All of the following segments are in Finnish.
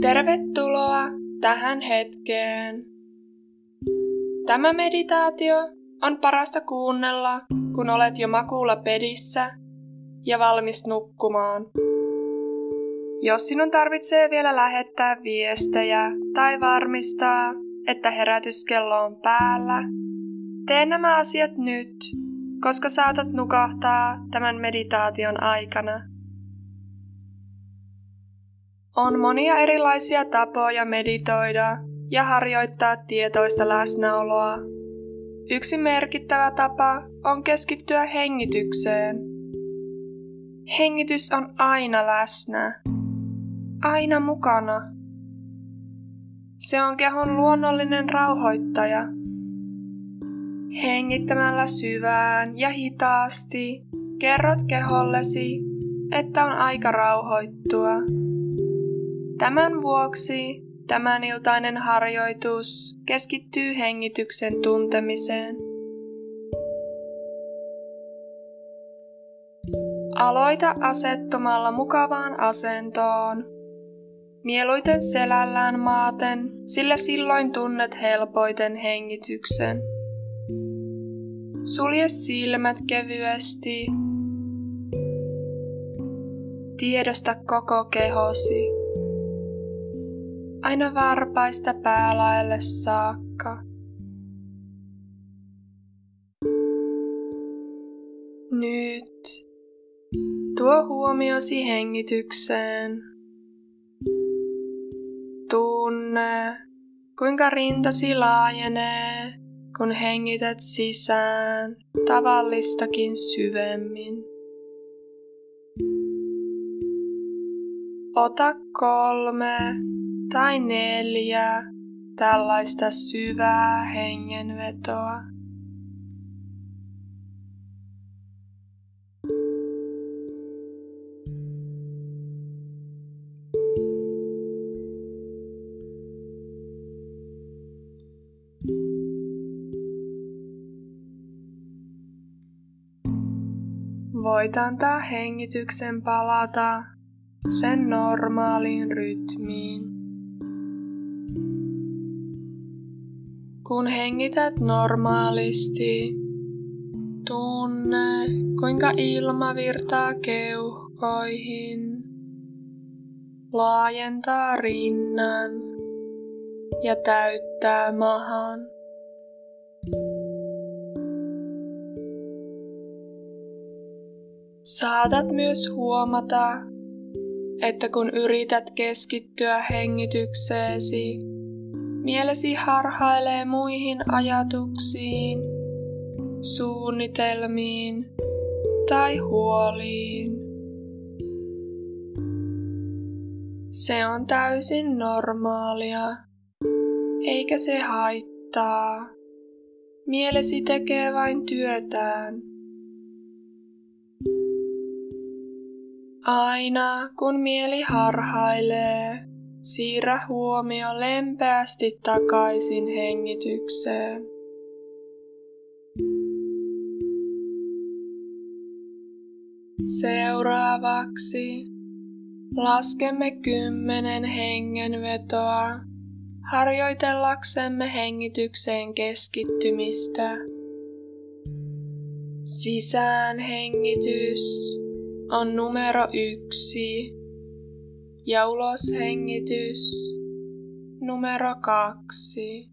Tervetuloa tähän hetkeen. Tämä meditaatio on parasta kuunnella, kun olet jo makuulla pedissä ja valmis nukkumaan. Jos sinun tarvitsee vielä lähettää viestejä tai varmistaa, että herätyskello on päällä, tee nämä asiat nyt, koska saatat nukahtaa tämän meditaation aikana. On monia erilaisia tapoja meditoida ja harjoittaa tietoista läsnäoloa. Yksi merkittävä tapa on keskittyä hengitykseen. Hengitys on aina läsnä, aina mukana. Se on kehon luonnollinen rauhoittaja. Hengittämällä syvään ja hitaasti kerrot kehollesi, että on aika rauhoittua. Tämän vuoksi tämän iltainen harjoitus keskittyy hengityksen tuntemiseen. Aloita asettumalla mukavaan asentoon. Mieluiten selällään maaten, sillä silloin tunnet helpoiten hengityksen. Sulje silmät kevyesti. Tiedosta koko kehosi aina varpaista päälaelle saakka. Nyt tuo huomiosi hengitykseen. Tunne, kuinka rintasi laajenee, kun hengität sisään tavallistakin syvemmin. Ota kolme tai neljä tällaista syvää hengenvetoa. Voit antaa hengityksen palata sen normaaliin rytmiin. Kun hengität normaalisti, tunne kuinka ilma virtaa keuhkoihin, laajentaa rinnan ja täyttää mahan. Saatat myös huomata, että kun yrität keskittyä hengitykseesi, Mielesi harhailee muihin ajatuksiin, suunnitelmiin tai huoliin. Se on täysin normaalia, eikä se haittaa. Mielesi tekee vain työtään. Aina kun mieli harhailee, Siirrä huomio lempeästi takaisin hengitykseen. Seuraavaksi laskemme kymmenen hengenvetoa harjoitellaksemme hengitykseen keskittymistä. Sisään hengitys on numero yksi ja uloshengitys numero kaksi.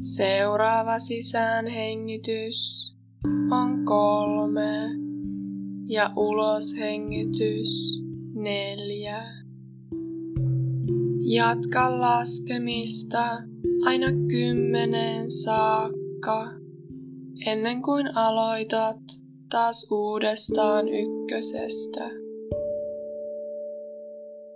Seuraava sisäänhengitys on kolme ja uloshengitys neljä. Jatka laskemista aina kymmeneen saakka ennen kuin aloitat taas uudestaan ykkösestä.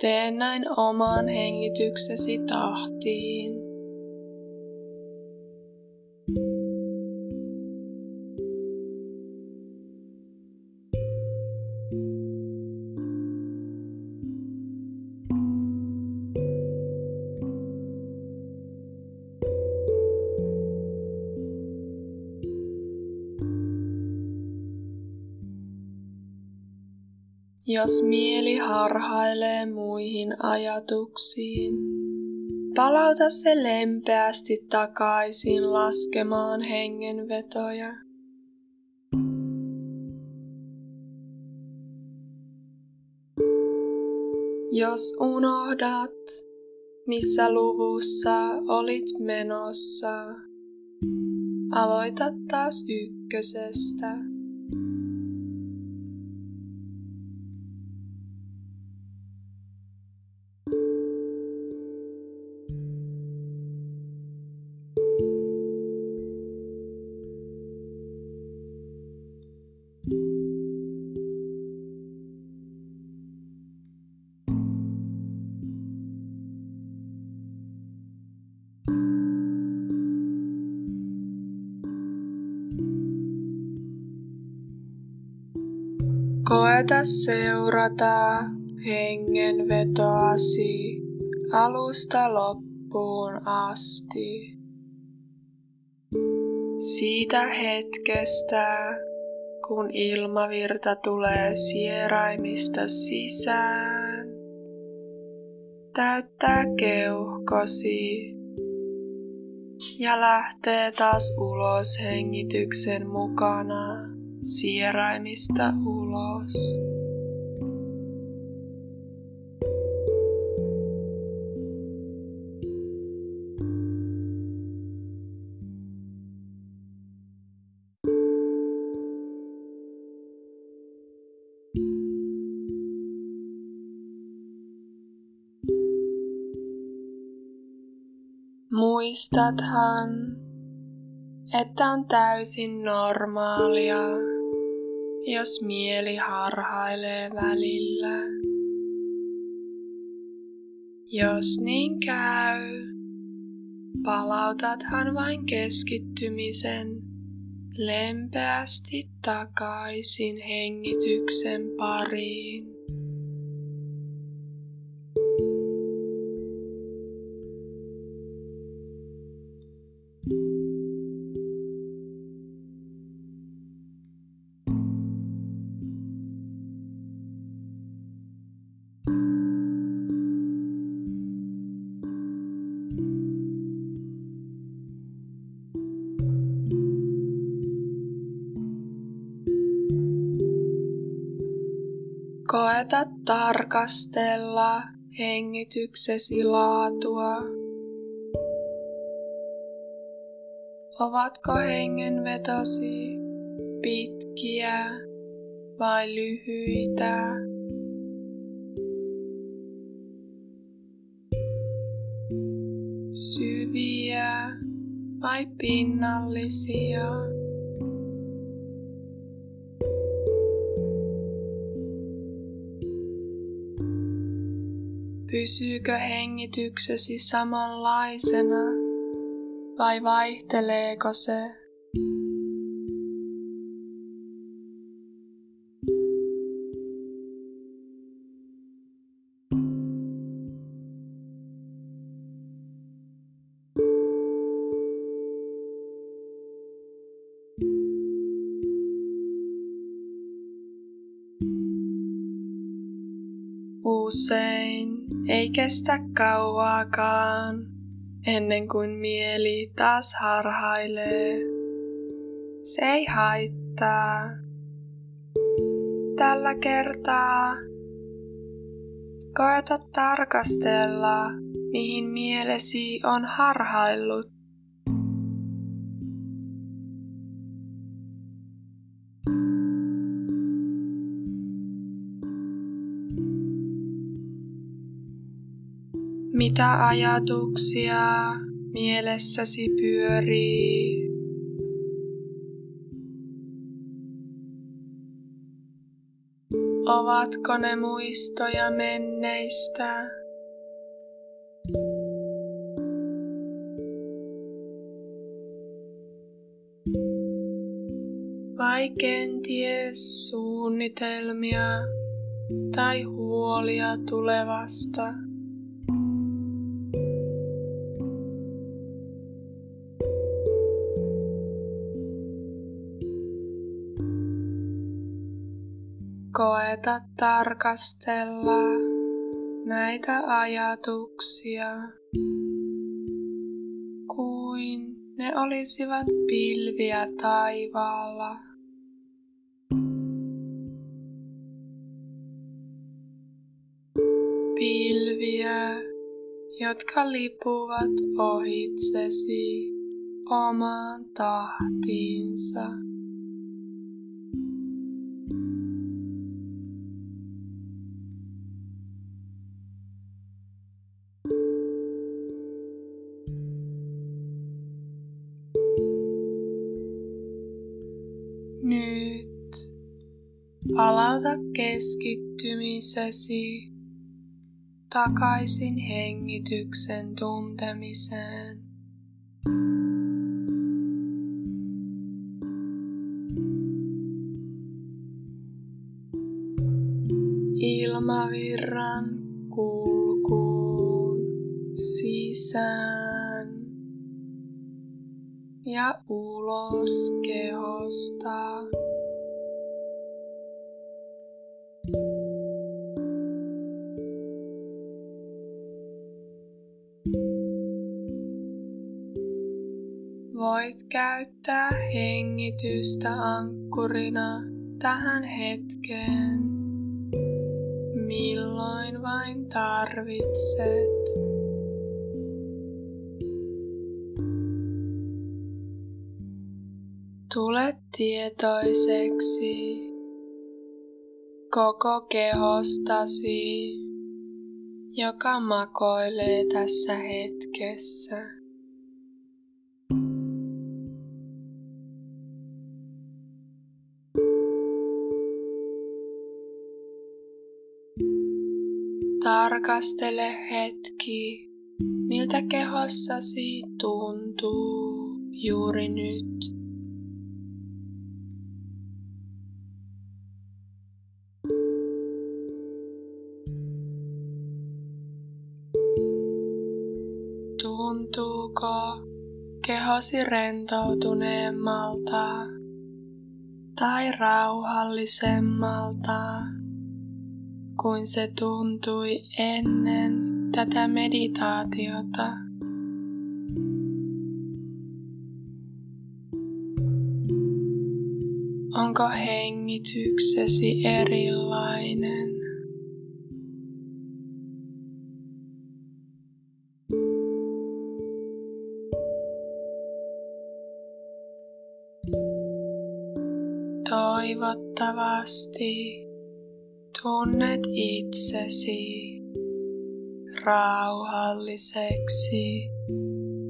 Tee näin oman hengityksesi tahtiin. Jos mieli harhailee muihin ajatuksiin, palauta se lempeästi takaisin laskemaan hengenvetoja. Jos unohdat, missä luvussa olit menossa, aloita taas ykkösestä. Koeta seurata hengenvetoasi alusta loppuun asti. Siitä hetkestä, kun ilmavirta tulee sieraimista sisään, täyttää keuhkosi ja lähtee taas ulos hengityksen mukana sieraimista ulos. Muistathan, että on täysin normaalia jos mieli harhailee välillä. Jos niin käy, palautathan vain keskittymisen lempeästi takaisin hengityksen pariin. Koeta tarkastella hengityksesi laatua. Ovatko hengenvetosi pitkiä vai lyhyitä? Syviä vai pinnallisia? Pysyykö hengityksesi samanlaisena vai vaihteleeko se? Usein ei kestä kauaakaan, ennen kuin mieli taas harhailee. Se ei haittaa. Tällä kertaa koeta tarkastella, mihin mielesi on harhaillut. Mitä ajatuksia mielessäsi pyörii? Ovatko ne muistoja menneistä? Vai kenties suunnitelmia tai huolia tulevasta? Koeta tarkastella näitä ajatuksia kuin ne olisivat pilviä taivaalla. Pilviä, jotka lipuvat ohitsesi omaan tahtiinsa. Palauta keskittymisesi takaisin hengityksen tuntemiseen. Ilmavirran kulkuun sisään ja ulos kehosta. Voit käyttää hengitystä ankkurina tähän hetkeen, milloin vain tarvitset. Tule tietoiseksi koko kehostasi, joka makoilee tässä hetkessä. Tarkastele hetki, miltä kehossasi tuntuu juuri nyt. Tuntuuko kehosi rentoutuneemmalta tai rauhallisemmalta kuin se tuntui ennen tätä meditaatiota? Onko hengityksesi erilainen? Toivottavasti tunnet itsesi rauhalliseksi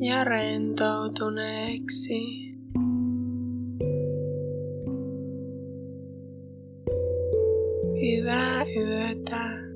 ja rentoutuneeksi. Hyvää yötä.